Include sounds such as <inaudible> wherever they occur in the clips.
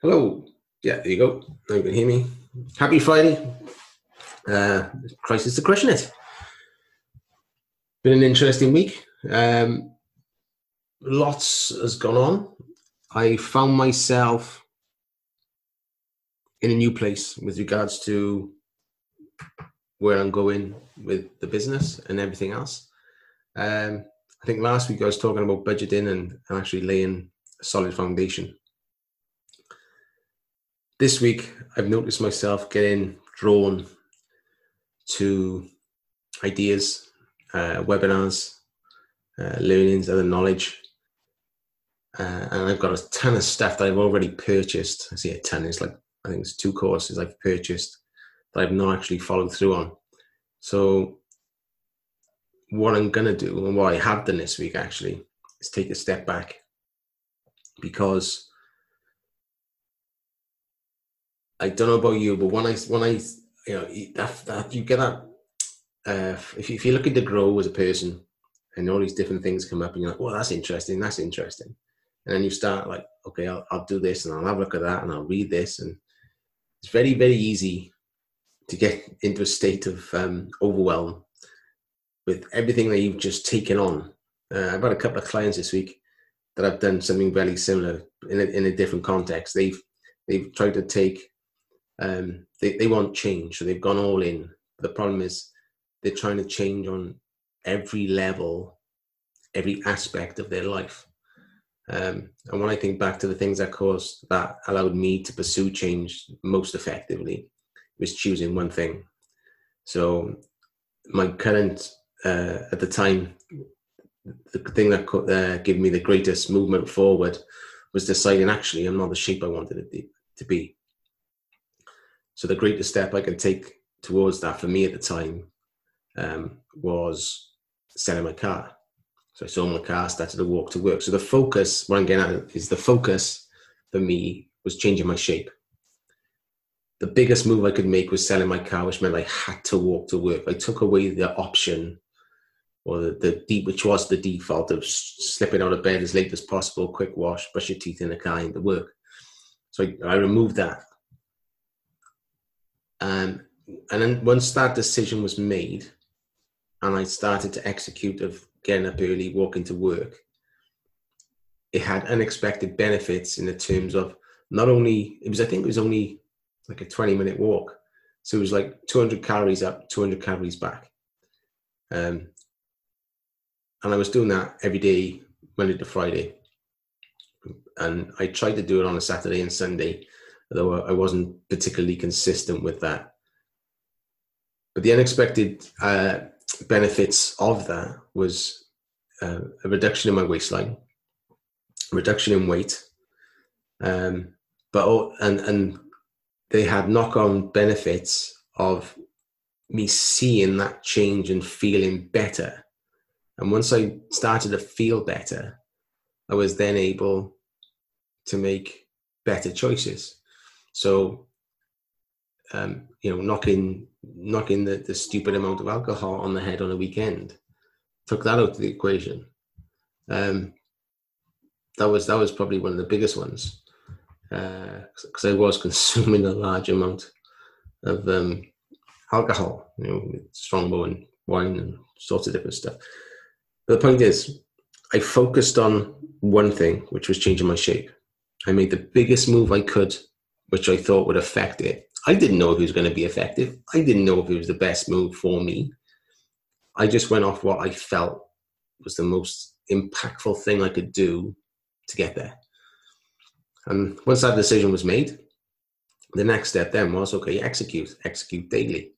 Hello. Yeah, there you go. Now you can hear me. Happy Friday. Uh, crisis to crushing it. Been an interesting week. Um, lots has gone on. I found myself in a new place with regards to where I'm going with the business and everything else. Um, I think last week I was talking about budgeting and, and actually laying a solid foundation this week I've noticed myself getting drawn to ideas, uh, webinars, uh, learnings, other knowledge. Uh, and I've got a ton of stuff that I've already purchased. I see a ton, it's like, I think it's two courses I've purchased that I've not actually followed through on. So, what I'm going to do, and what I have done this week actually, is take a step back because I don't know about you, but when I when I you know that, that you get that uh, if you, if you look to grow as a person and all these different things come up and you're like, well, that's interesting, that's interesting, and then you start like, okay, I'll, I'll do this and I'll have a look at that and I'll read this and it's very very easy to get into a state of um, overwhelm with everything that you've just taken on. Uh, I've had a couple of clients this week that have done something very similar in a, in a different context. They've they've tried to take um, they, they want change, so they've gone all in. The problem is they're trying to change on every level, every aspect of their life. Um, and when I think back to the things that caused that allowed me to pursue change most effectively, was choosing one thing. So my current uh, at the time, the thing that uh, gave me the greatest movement forward was deciding actually I'm not the shape I wanted it to be. So the greatest step I can take towards that for me at the time um, was selling my car. So I sold my car, started to walk to work. So the focus, what I'm getting at is the focus for me was changing my shape. The biggest move I could make was selling my car, which meant I had to walk to work. I took away the option or the, the deep, which was the default of slipping out of bed as late as possible, quick wash, brush your teeth in the car and into work. So I, I removed that um, and then once that decision was made, and I started to execute of getting up early, walking to work, it had unexpected benefits in the terms of not only it was I think it was only like a 20 minute walk. So it was like 200 calories up, 200 calories back. Um, and I was doing that every day, Monday to Friday. And I tried to do it on a Saturday and Sunday although I wasn't particularly consistent with that. But the unexpected uh, benefits of that was uh, a reduction in my waistline, reduction in weight, um, but oh, and and they had knock-on benefits of me seeing that change and feeling better. And once I started to feel better, I was then able to make better choices. So, um, you know, knocking knocking the, the stupid amount of alcohol on the head on a weekend took that out of the equation. Um, that was that was probably one of the biggest ones because uh, I was <laughs> consuming a large amount of um, alcohol, you know, strongbow and wine and sorts of different stuff. But the point is, I focused on one thing, which was changing my shape. I made the biggest move I could which I thought would affect it. I didn't know if it was going to be effective. I didn't know if it was the best move for me. I just went off what I felt was the most impactful thing I could do to get there. And once that decision was made, the next step then was okay, execute, execute daily.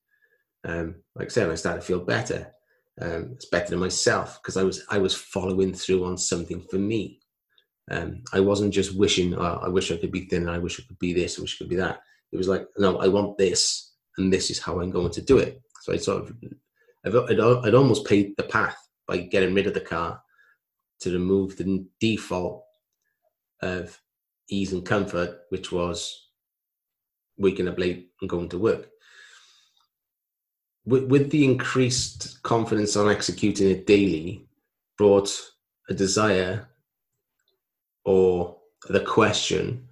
Um, like I said, I started to feel better. Um, it's better than myself because I was I was following through on something for me. Um, I wasn't just wishing, oh, I wish I could be thin, I wish I could be this, I wish I could be that. It was like, no, I want this, and this is how I'm going to do it. So I sort of, I'd, I'd almost paid the path by getting rid of the car to remove the default of ease and comfort, which was waking up late and going to work. With, with the increased confidence on executing it daily, brought a desire or the question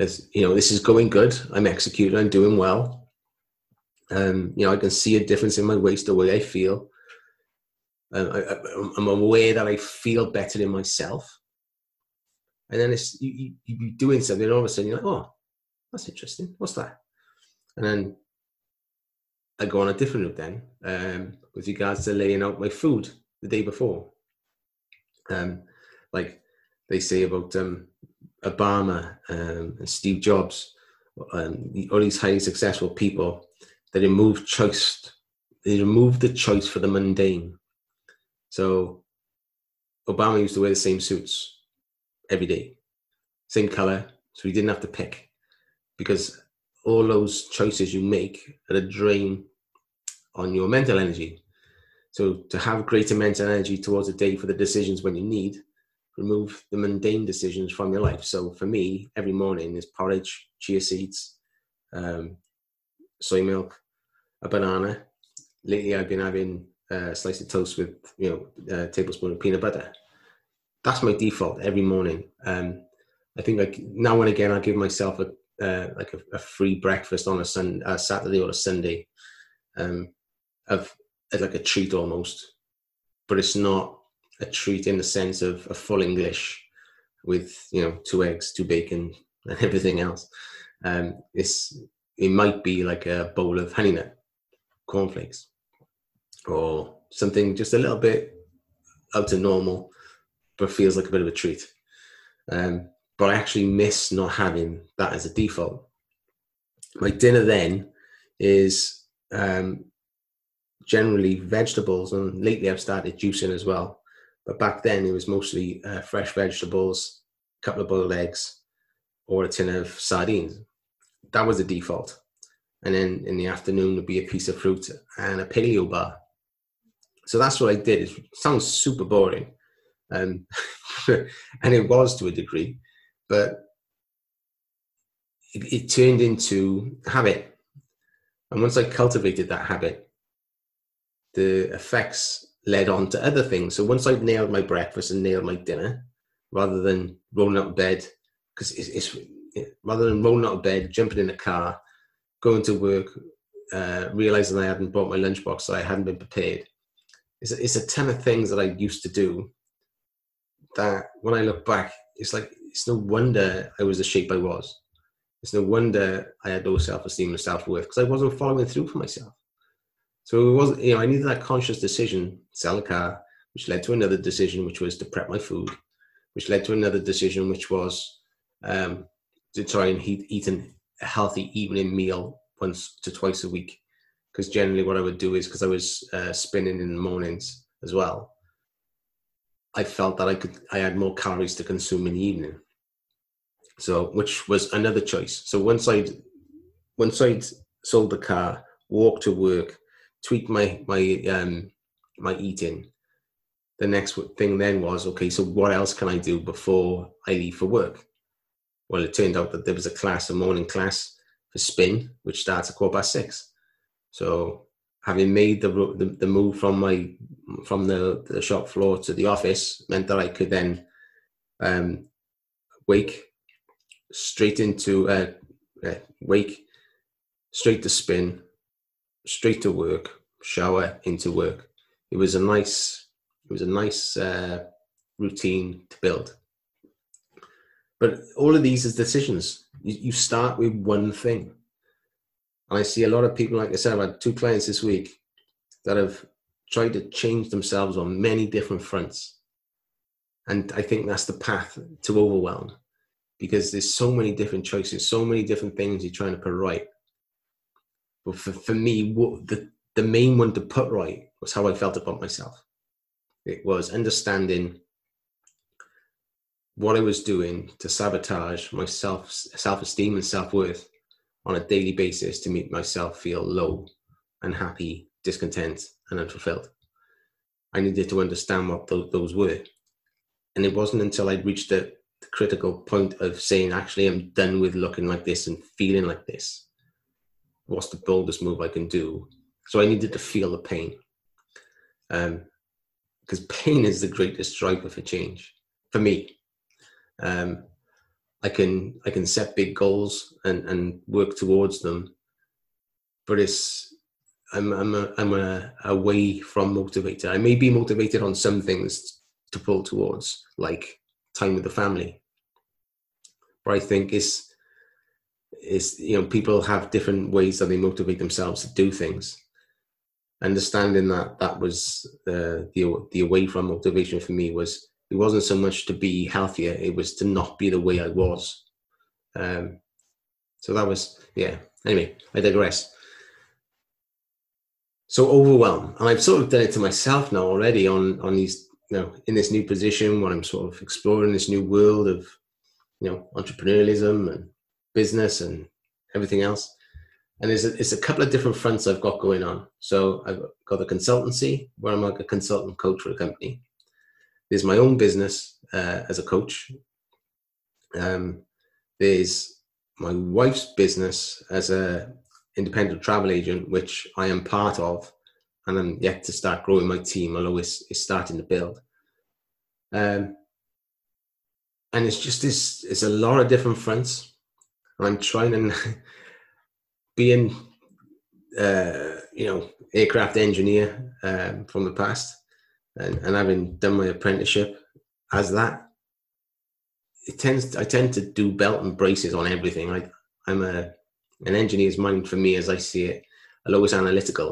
as you know, this is going good. I'm executing. I'm doing well. Um, you know, I can see a difference in my waist, the way I feel. Um, I, am aware that I feel better in myself. And then it's you, you, you be doing something, and all of a sudden you're like, oh, that's interesting. What's that? And then I go on a different route then um, with regards to laying out my food the day before. Um, like they say about um, Obama um, and Steve Jobs, um, all these highly successful people, they remove choice. They remove the choice for the mundane. So Obama used to wear the same suits every day, same color, so he didn't have to pick because all those choices you make are a drain on your mental energy. So to have greater mental energy towards a day for the decisions when you need, remove the mundane decisions from your life. So for me, every morning is porridge, chia seeds, um, soy milk, a banana. Lately, I've been having uh, slice of toast with you know a tablespoon of peanut butter. That's my default every morning. Um, I think like now and again I give myself a uh, like a, a, free breakfast on a sun a Saturday or a Sunday, um, of like a treat almost, but it's not a treat in the sense of a full English with you know two eggs, two bacon, <laughs> and everything else. Um, it's it might be like a bowl of honey nut cornflakes or something just a little bit out of normal, but feels like a bit of a treat. Um, but I actually miss not having that as a default. My dinner then is um, generally vegetables, and lately I've started juicing as well. But back then it was mostly uh, fresh vegetables, a couple of boiled eggs, or a tin of sardines. That was the default. And then in the afternoon would be a piece of fruit and a paleo bar. So that's what I did. It sounds super boring, um, <laughs> and it was to a degree, but it, it turned into habit. And once I cultivated that habit, the effects led on to other things. So once I've nailed my breakfast and nailed my dinner, rather than rolling out of bed, because it's, it's it, rather than rolling out of bed, jumping in a car, going to work, uh, realizing I hadn't bought my lunchbox, so I hadn't been prepared. It's a, it's a ton of things that I used to do that when I look back, it's like, it's no wonder I was the shape I was. It's no wonder I had low self esteem and self worth because I wasn't following through for myself. So it wasn't, you know, I needed that conscious decision, sell a car, which led to another decision, which was to prep my food, which led to another decision, which was um, to try and eat, eat an, a healthy evening meal once to twice a week. Because generally, what I would do is because I was uh, spinning in the mornings as well, I felt that I could, I had more calories to consume in the evening. So, which was another choice. So once I'd, once I'd sold the car, walked to work, tweak my my um my eating. The next thing then was okay so what else can i do before i leave for work? Well it turned out that there was a class a morning class for spin which starts at quarter past six. So having made the, the, the move from my from the, the shop floor to the office meant that i could then um, wake straight into uh, uh, wake straight to spin straight to work, shower, into work. It was a nice, it was a nice uh, routine to build. But all of these is decisions. You, you start with one thing. And I see a lot of people, like I said, I've had two clients this week that have tried to change themselves on many different fronts. And I think that's the path to overwhelm because there's so many different choices, so many different things you're trying to put right. But for, for me, what the, the main one to put right was how I felt about myself. It was understanding what I was doing to sabotage my self self esteem and self worth on a daily basis to make myself feel low, unhappy, discontent, and unfulfilled. I needed to understand what those, were. And it wasn't until I'd reached the, the critical point of saying, actually, I'm done with looking like this and feeling like this what's the boldest move I can do? So I needed to feel the pain. Um, because pain is the greatest driver for change for me. Um, I can I can set big goals and and work towards them, but it's I'm I'm a, I'm a, away from motivated. I may be motivated on some things to pull towards, like time with the family. But I think it's is you know people have different ways that they motivate themselves to do things. Understanding that that was the the the away from motivation for me was it wasn't so much to be healthier; it was to not be the way I was. Um, so that was yeah. Anyway, I digress so overwhelmed and i've sort of done it to myself now already on on these you know in this new position when i'm sort of exploring this new world of you know entrepreneurialism and business and everything else and there's a, it's a couple of different fronts i've got going on so i've got a consultancy where i'm like a consultant coach for a company there's my own business uh, as a coach um, there's my wife's business as a independent travel agent, which I am part of, and I'm yet to start growing my team, although it's, it's starting to build. Um, and it's just this, it's a lot of different fronts. I'm trying to, <laughs> being, uh, you know, aircraft engineer um, from the past, and, and having done my apprenticeship as that, it tends, I tend to do belt and braces on everything. I, I'm a an engineer's mind for me as I see it, although always analytical,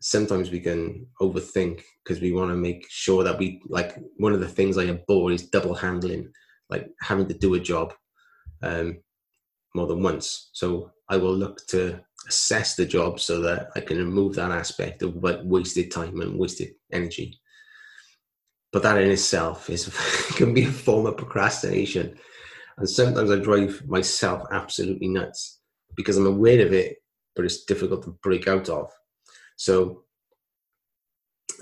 sometimes we can overthink because we want to make sure that we like one of the things I abhor is double handling, like having to do a job um, more than once. So I will look to assess the job so that I can remove that aspect of like wasted time and wasted energy. But that in itself is <laughs> can be a form of procrastination. And sometimes I drive myself absolutely nuts because I'm aware of it, but it's difficult to break out of. So,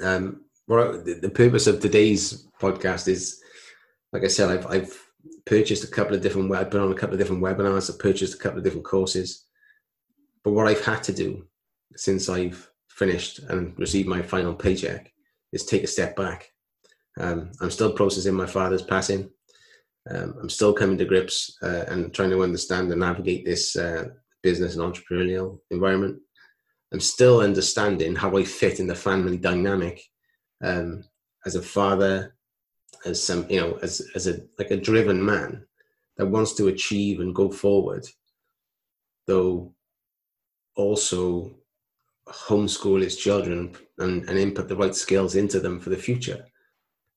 um, what the, the purpose of today's podcast is, like I said, I've, I've purchased a couple of different. I've been on a couple of different webinars. I've purchased a couple of different courses. But what I've had to do since I've finished and received my final paycheck is take a step back. Um, I'm still processing my father's passing. Um, I'm still coming to grips uh, and trying to understand and navigate this uh, business and entrepreneurial environment. I'm still understanding how I fit in the family dynamic um, as a father, as some, you know, as, as a, like a driven man that wants to achieve and go forward, though also homeschool his children and, and input the right skills into them for the future.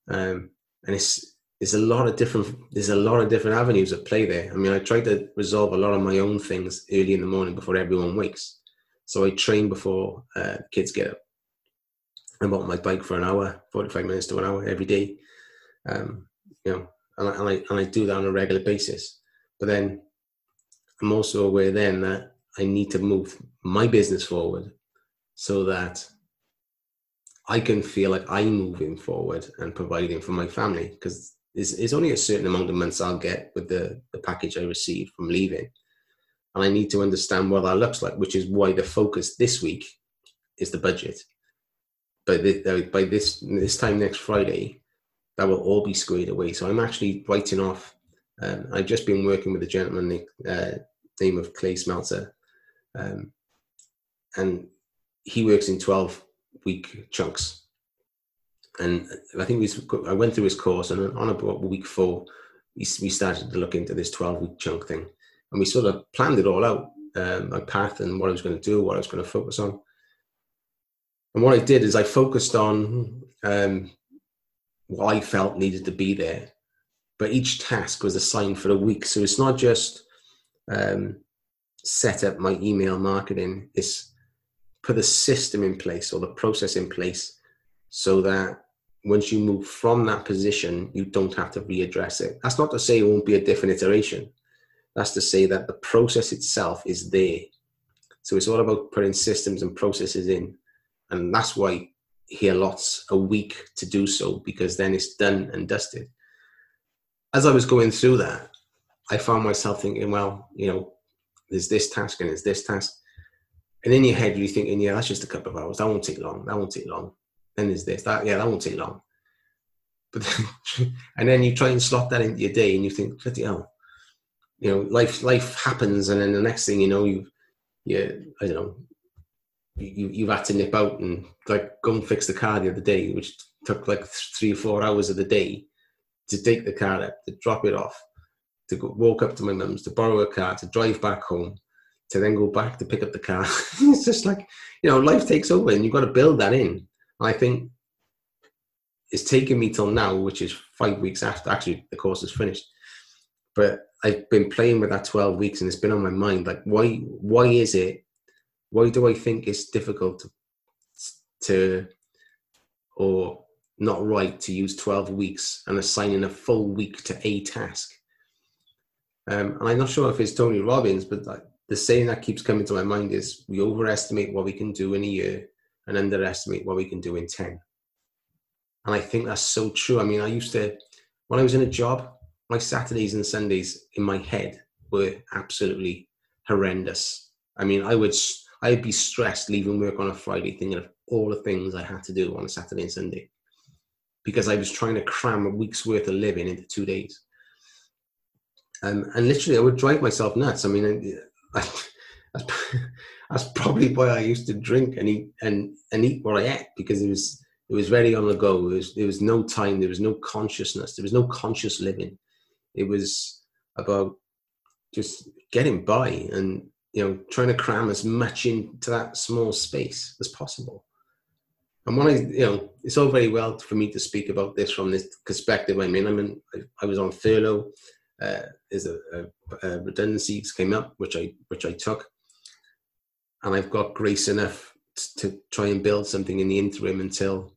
Um, and it's there's a lot of different there's a lot of different avenues at play there. I mean, I try to resolve a lot of my own things early in the morning before everyone wakes. So I train before uh, kids get up. I'm on my bike for an hour, 45 minutes to an hour every day. Um, you know, and I, and I, and I do that on a regular basis. But then I'm also aware then that I need to move my business forward so that I can feel like I'm moving forward and providing for my family because there's, there's only a certain amount of months I'll get with the, the package I received from leaving. And I need to understand what that looks like, which is why the focus this week is the budget. By, the, by this, this time next Friday, that will all be squared away. So I'm actually writing off. Um, I've just been working with a gentleman uh, name of Clay Smelter, um, and he works in 12 week chunks and I think we I went through his course, and on about week four, we, started to look into this 12 week chunk thing, and we sort of planned it all out, um, my path and what I was going to do, what I was going to focus on. And what I did is I focused on um, what I felt needed to be there, but each task was assigned for a week, so it's not just um, set up my email marketing; it's put a system in place or the process in place so that once you move from that position, you don't have to readdress it. That's not to say it won't be a different iteration. That's to say that the process itself is there. So it's all about putting systems and processes in. And that's why he allots a week to do so because then it's done and dusted. As I was going through that, I found myself thinking, well, you know, there's this task and there's this task. And in your head, you're thinking, yeah, that's just a couple of hours. That won't take long. That won't take long then there's this, that, yeah, that won't take long. But then, <laughs> and then you try and slot that into your day and you think, bloody hell, you know, life life happens, and then the next thing you know, you you I don't know, you you've had to nip out and like go and fix the car the other day, which took like three or four hours of the day to take the car up, to drop it off, to go, walk up to my mum's, to borrow a car, to drive back home, to then go back to pick up the car. <laughs> it's just like, you know, life takes over and you've got to build that in. I think it's taken me till now, which is five weeks after actually the course is finished. But I've been playing with that 12 weeks and it's been on my mind. Like, why, why is it, why do I think it's difficult to, or not right to use 12 weeks and assigning a full week to a task? Um, and I'm not sure if it's Tony Robbins, but like the saying that keeps coming to my mind is we overestimate what we can do in a year and underestimate what we can do in 10. And I think that's so true. I mean, I used to, when I was in a job, my Saturdays and Sundays in my head were absolutely horrendous. I mean, I would, I'd be stressed leaving work on a Friday thinking of all the things I had to do on a Saturday and Sunday because I was trying to cram a week's worth of living into two days. Um, and literally, I would drive myself nuts. I mean, that's, <laughs> that's probably why I used to drink and eat and, and eat what I ate because it was it was very on the go. There was, there was no time. There was no consciousness. There was no conscious living. It was about just getting by and you know trying to cram as much into that small space as possible. And when I, you know, it's all very well for me to speak about this from this perspective. I mean, I mean, I was on furlough. Uh, is a, a, a redundancies came up, which I which I took, and I've got grace enough to try and build something in the interim until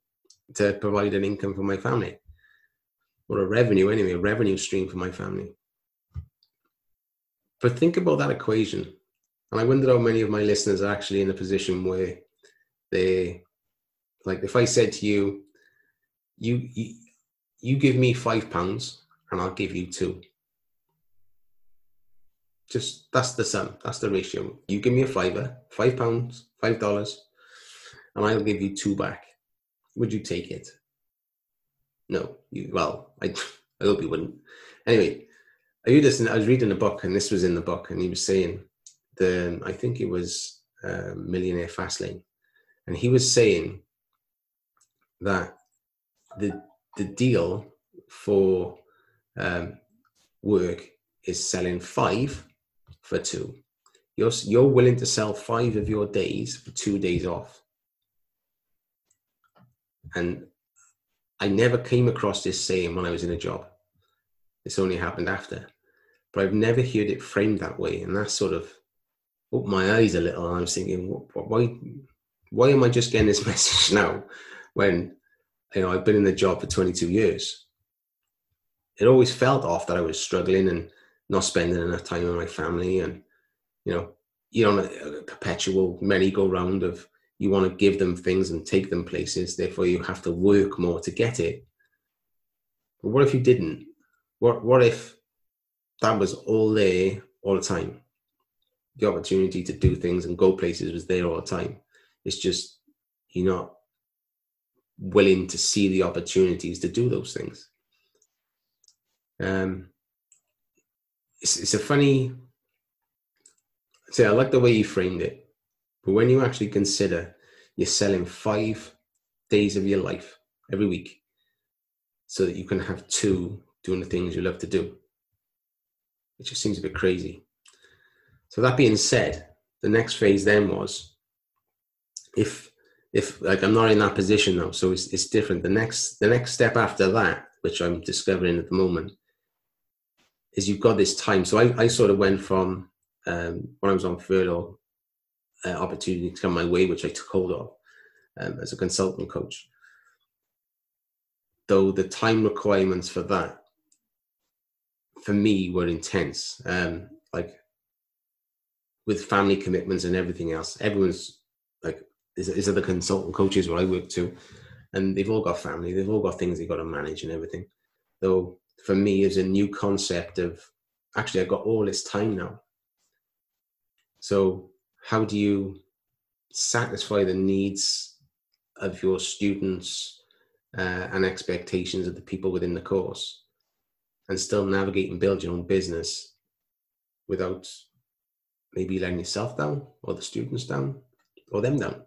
to provide an income for my family or a revenue anyway, a revenue stream for my family. But think about that equation. And I wonder how many of my listeners are actually in a position where they, like, if I said to you, you, you, give me five pounds and I'll give you two. Just that's the sum, that's the ratio. You give me a fiver, five pounds, five dollars, and I'll give you two back would you take it? No, you well, I I hope you wouldn't. Anyway, I read this, I was reading a book, and this was in the book, and he was saying the I think it was uh, Millionaire Fastlane, and he was saying that the the deal for um, work is selling five for two. You're you're willing to sell five of your days for two days off. And I never came across this saying when I was in a job. This only happened after. But I've never heard it framed that way. And that sort of opened my eyes a little. And I was thinking, why, why am I just getting this <laughs> message now when you know I've been in the job for 22 years? It always felt off that I was struggling and not spending enough time with my family and you know you're on a, uh, a perpetual merry-go-round of you want to give them things and take them places therefore you have to work more to get it but what if you didn't what what if that was all there all the time the opportunity to do things and go places was there all the time it's just you're not willing to see the opportunities to do those things um it's, it's a funny say i like the way you framed it but when you actually consider you're selling five days of your life every week so that you can have two doing the things you love to do, it just seems a bit crazy. So that being said, the next phase then was if if like I'm not in that position now, so it's it's different. The next the next step after that, which I'm discovering at the moment, is you've got this time. So I, I sort of went from um, when I was on furlough uh, opportunity to come my way, which I took hold of um, as a consultant coach. Though the time requirements for that, for me, were intense. Um, like with family commitments and everything else, everyone's like, these are the consultant coaches where I work to, and they've all got family, they've all got things they've got to manage and everything. Though for me, it's a new concept of actually, I've got all this time now. So how do you satisfy the needs of your students uh, and expectations of the people within the course and still navigate and build your own business without maybe letting yourself down or the students down or them down.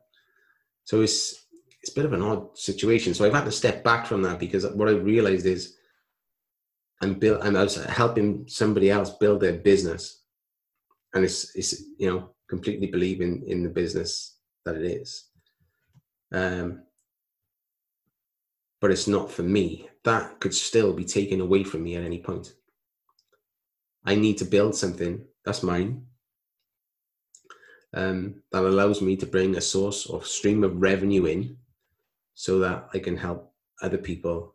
So it's it's a bit of an odd situation. So I've had to step back from that because what I realized is I'm build I'm helping somebody else build their business. And it's it's you know, completely believing in, in the business that it is. Um but it's not for me. That could still be taken away from me at any point. I need to build something that's mine um, that allows me to bring a source or stream of revenue in so that I can help other people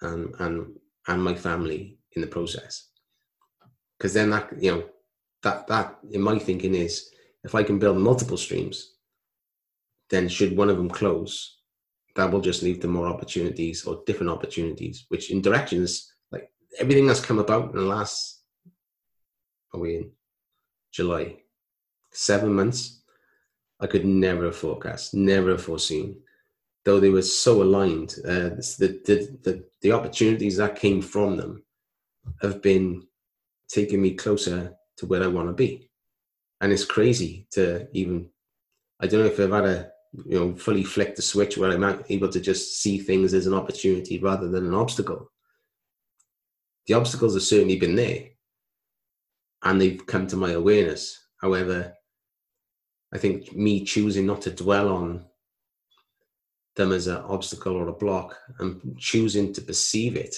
and, and, and my family in the process. Because then that, you know, that, that in my thinking is if I can build multiple streams, then should one of them close, that will just lead to more opportunities or different opportunities, which in directions like everything that's come about in the last, are we in July? Seven months, I could never have forecast, never have foreseen. Though they were so aligned, uh, the, the, the, the opportunities that came from them have been taking me closer to where I want to be. And it's crazy to even, I don't know if I've had a you know fully flick the switch where I'm able to just see things as an opportunity rather than an obstacle. The obstacles have certainly been there, and they've come to my awareness. However, I think me choosing not to dwell on them as an obstacle or a block and choosing to perceive it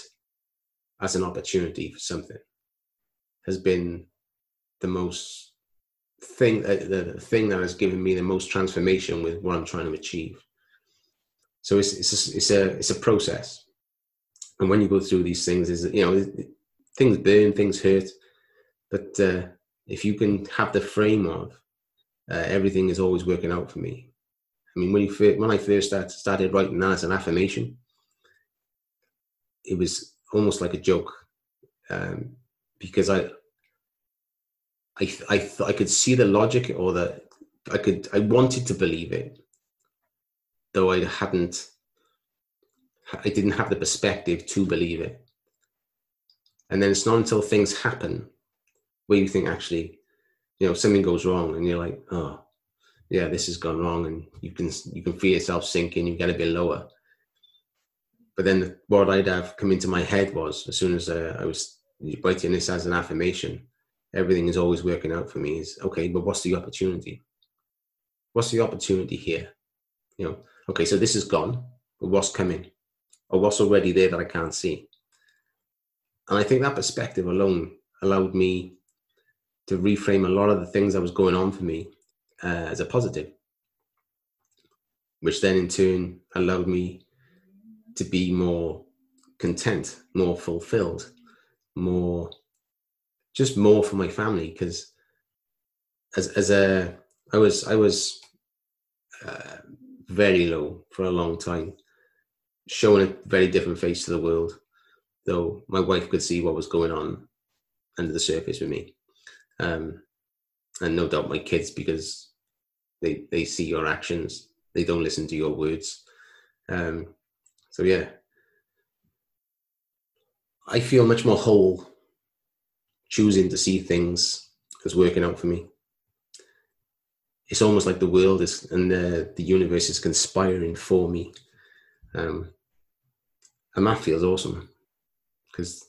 as an opportunity for something has been the most thing uh, the thing that has given me the most transformation with what I'm trying to achieve. So it's it's a, it's a it's a process, and when you go through these things, is you know things burn, things hurt, but uh, if you can have the frame of uh, everything is always working out for me. I mean, when you first, when I first started, started writing that as an affirmation, it was almost like a joke um, because I I I th- I could see the logic or the I could I wanted to believe it, though I hadn't. I didn't have the perspective to believe it. And then it's not until things happen where you think actually, you know, something goes wrong, and you're like, oh, yeah, this has gone wrong, and you can you can feel yourself sinking. You get a bit lower. But then the what I'd have come into my head was as soon as uh, I was writing this as an affirmation, everything is always working out for me is okay but what's the opportunity what's the opportunity here you know okay so this is gone but what's coming or what's already there that i can't see and i think that perspective alone allowed me to reframe a lot of the things that was going on for me uh, as a positive which then in turn allowed me to be more content more fulfilled more just more for my family because as as a I was I was uh, very low for a long time, showing a very different face to the world. Though my wife could see what was going on under the surface with me, um, and no doubt my kids because they they see your actions, they don't listen to your words. Um, so yeah, I feel much more whole choosing to see things as working out for me. It's almost like the world is and the, the universe is conspiring for me. Um, and that feels awesome because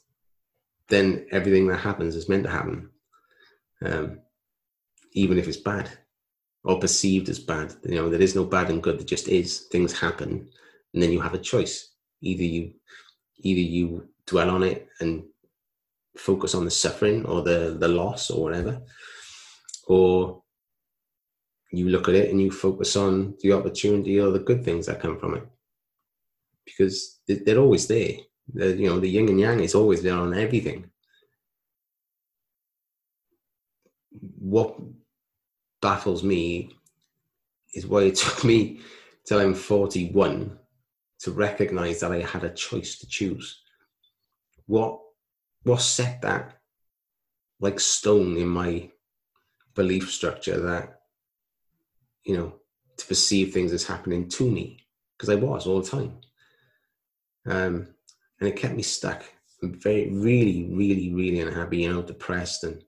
then everything that happens is meant to happen, um, even if it's bad or perceived as bad. You know, there is no bad and good. There just is. Things happen, and then you have a choice. Either you, either you dwell on it and focus on the suffering or the the loss or whatever or you look at it and you focus on the opportunity or the good things that come from it because they're always there the, you know the yin and yang is always there on everything what baffles me is why it <laughs> took me till i'm 41 to recognize that i had a choice to choose. What what set that like stone in my belief structure that you know to perceive things as happening to me? Because I was all the time, um, and it kept me stuck. I'm very, really, really, really unhappy, you know, depressed and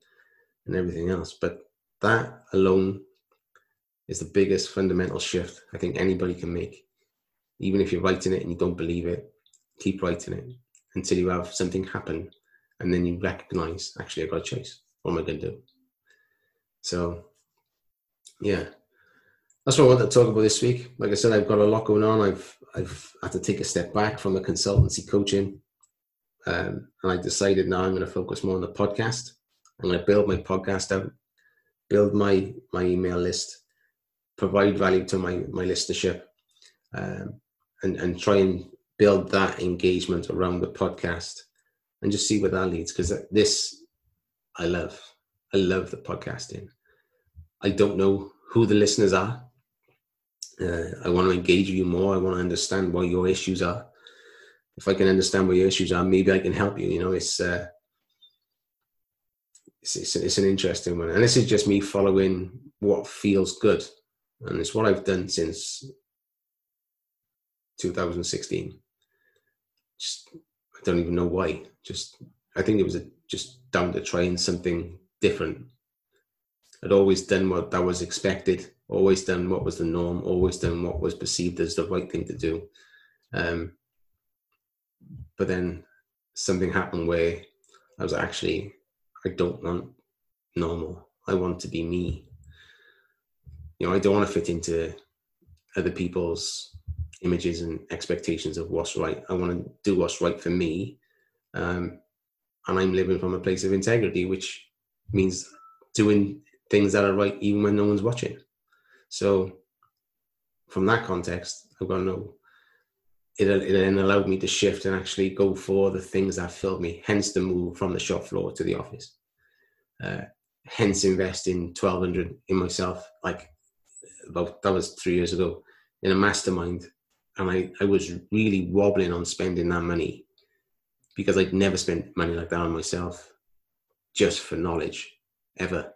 and everything else. But that alone is the biggest fundamental shift I think anybody can make. Even if you're writing it and you don't believe it, keep writing it until you have something happen and then you recognize actually I've got a choice. What am I going to do? So, yeah, that's what I want to talk about this week. Like I said, I've got a lot going on. I've I've had to take a step back from the consultancy coaching, um, and I decided now I'm going to focus more on the podcast. I'm going to build my podcast out, build my my email list, provide value to my my listenership, um, and and try and build that engagement around the podcast, and just see where that leads. Because this, I love. I love the podcasting. I don't know who the listeners are. Uh, I want to engage with you more. I want to understand what your issues are. If I can understand what your issues are, maybe I can help you. You know, it's uh, it's, it's, it's an interesting one, and this is just me following what feels good, and it's what I've done since 2016. Just I don't even know why. Just I think it was a, just down to trying something different. I'd always done what that was expected, always done what was the norm, always done what was perceived as the right thing to do. Um, but then something happened where I was actually, I don't want normal. I want to be me. You know, I don't want to fit into other people's images and expectations of what's right. I want to do what's right for me. Um, and I'm living from a place of integrity, which means doing things that are right even when no one's watching. So, from that context, I've got no. It, it then allowed me to shift and actually go for the things that filled me. Hence the move from the shop floor to the office. Uh, hence investing twelve hundred in myself. Like about that was three years ago in a mastermind, and I I was really wobbling on spending that money because I'd never spent money like that on myself just for knowledge ever.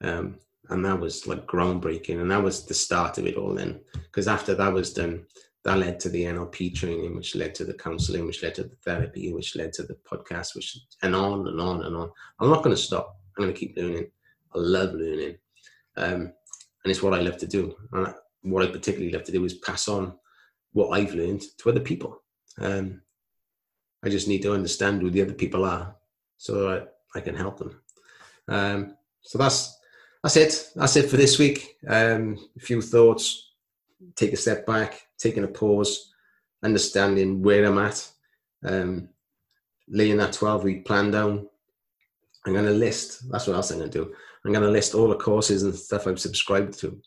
Um, and that was like groundbreaking. And that was the start of it all then. Because after that was done, that led to the NLP training, which led to the counseling, which led to the therapy, which led to the podcast, which and on and on and on. I'm not going to stop. I'm going to keep learning. I love learning. Um, and it's what I love to do. And what I particularly love to do is pass on what I've learned to other people. Um, I just need to understand who the other people are so that I can help them. Um, so that's that's it. That's it for this week. Um, a few thoughts. Take a step back, taking a pause, understanding where I'm at, um, laying that 12 week plan down. I'm going to list. That's what else I'm going to do. I'm going to list all the courses and stuff I've subscribed to,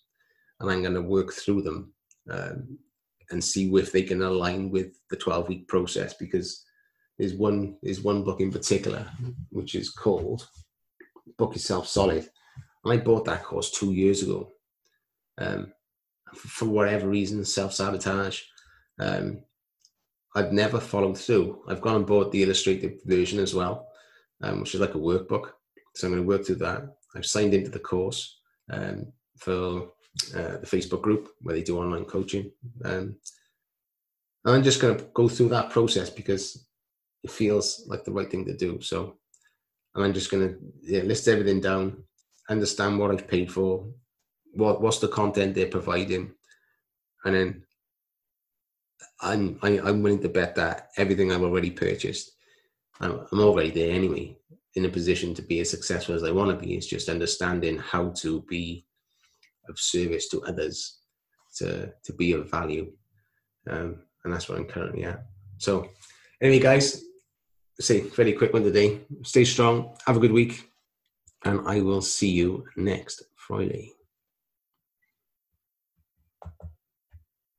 and I'm going to work through them um, and see if they can align with the 12 week process because there's one there's one book in particular which is called book yourself solid. And I bought that course two years ago. Um, for whatever reason, self sabotage. Um, I've never followed through. I've gone and bought the illustrated version as well, um, which is like a workbook. So I'm going to work through that. I've signed into the course um, for uh, the Facebook group where they do online coaching. Um, and I'm just going to go through that process because it feels like the right thing to do. So and I'm just going to yeah, list everything down, understand what I've paid for, what what's the content they're providing, and then I'm I, i am willing to bet that everything I've already purchased, I'm, I'm already there anyway, in a position to be as successful as I want to be. It's just understanding how to be of service to others, to to be of value, um, and that's what I'm currently at. So, anyway, guys, say very quick one today. Stay strong. Have a good week. And I will see you next Friday. Thank you.